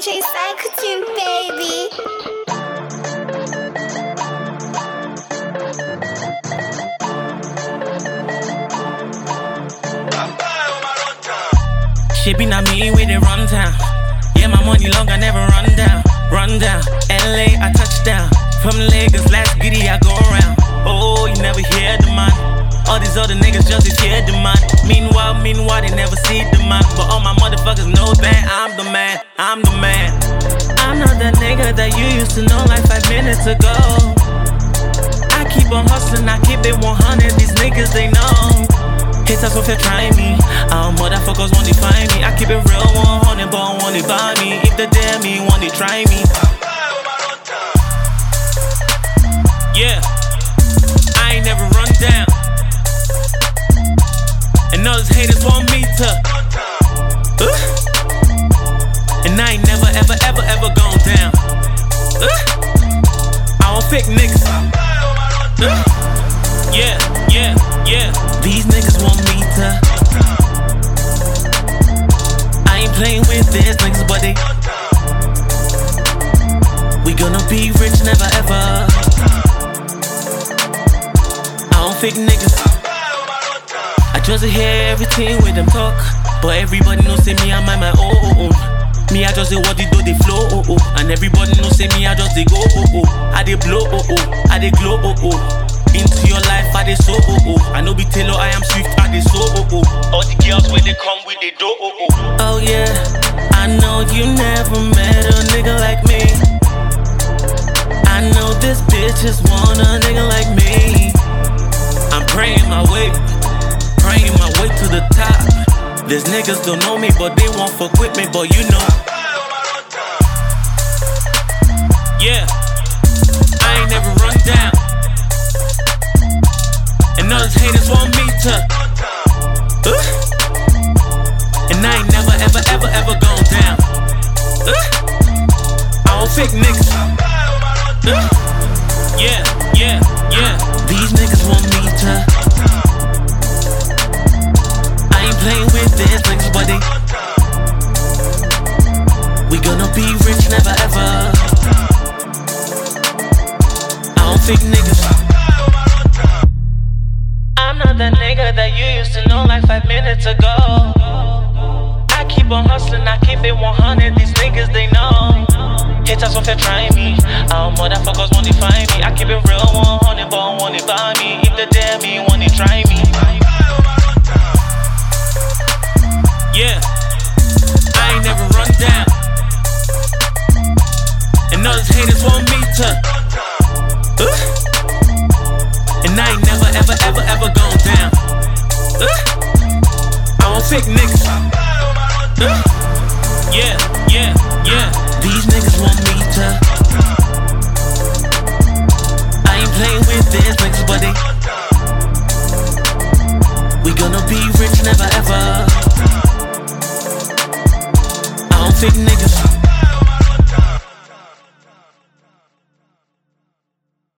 DJ Psychotune, baby. She be not me with it run down. Yeah, my money long, I never run down. Run down. LA, I touch down. From Lagos, last giddy, I go around. Oh, you never hear the man. All these other niggas just is hear the man. Meanwhile, meanwhile, they never see the man. But all my motherfuckers man. I'm the man. I'm not that nigga that you used to know like five minutes ago. I keep on hustling, I keep it 100. These niggas, they know. Haters will try me. Our motherfuckers want to find me. I keep it real 100, but want to buy me. If they dare me, want to try me. Yeah, Don't niggas. Yeah, yeah, yeah. These niggas want me to. I ain't playing with these niggas, but they. We gonna be rich, never ever. I don't fake niggas. I just hear everything with them talk. But everybody knows me, I'm my, my oh. Me, I just say what they do, they flow, oh, oh. And everybody know say me, I just they go, oh, oh. I they blow, oh, oh. I they glow, oh, oh. Into your life, I they so, oh, oh. I know be Taylor, I am swift, I they so, oh, oh. All the girls when they come with they do, oh, oh. Oh, yeah. I know you never met a nigga like me. I know this bitch just want a nigga like me. These niggas don't know me, but they won't fuck with me, but you know. Yeah, I ain't never run down. And all those haters want me to. Uh, and I ain't never, ever, ever, ever gone down. Uh, I don't fake niggas. Uh, yeah, yeah, yeah. These niggas want me to. I niggas. I'm not that nigga that you used to know like five minutes ago. I keep on hustling, I keep it 100. These niggas, they know. Haters will try me. Our motherfuckers want to find me. I keep it real 100, but to buy me. If they dare me, want to try me. Yeah, I ain't never run down. And all those haters want me to. Uh, and I ain't never, ever, ever, ever gone down. Uh, I don't fake niggas. Uh, yeah, yeah, yeah. These niggas want me to. I ain't playing with these niggas, they. We gonna be rich, never ever. I don't fake niggas.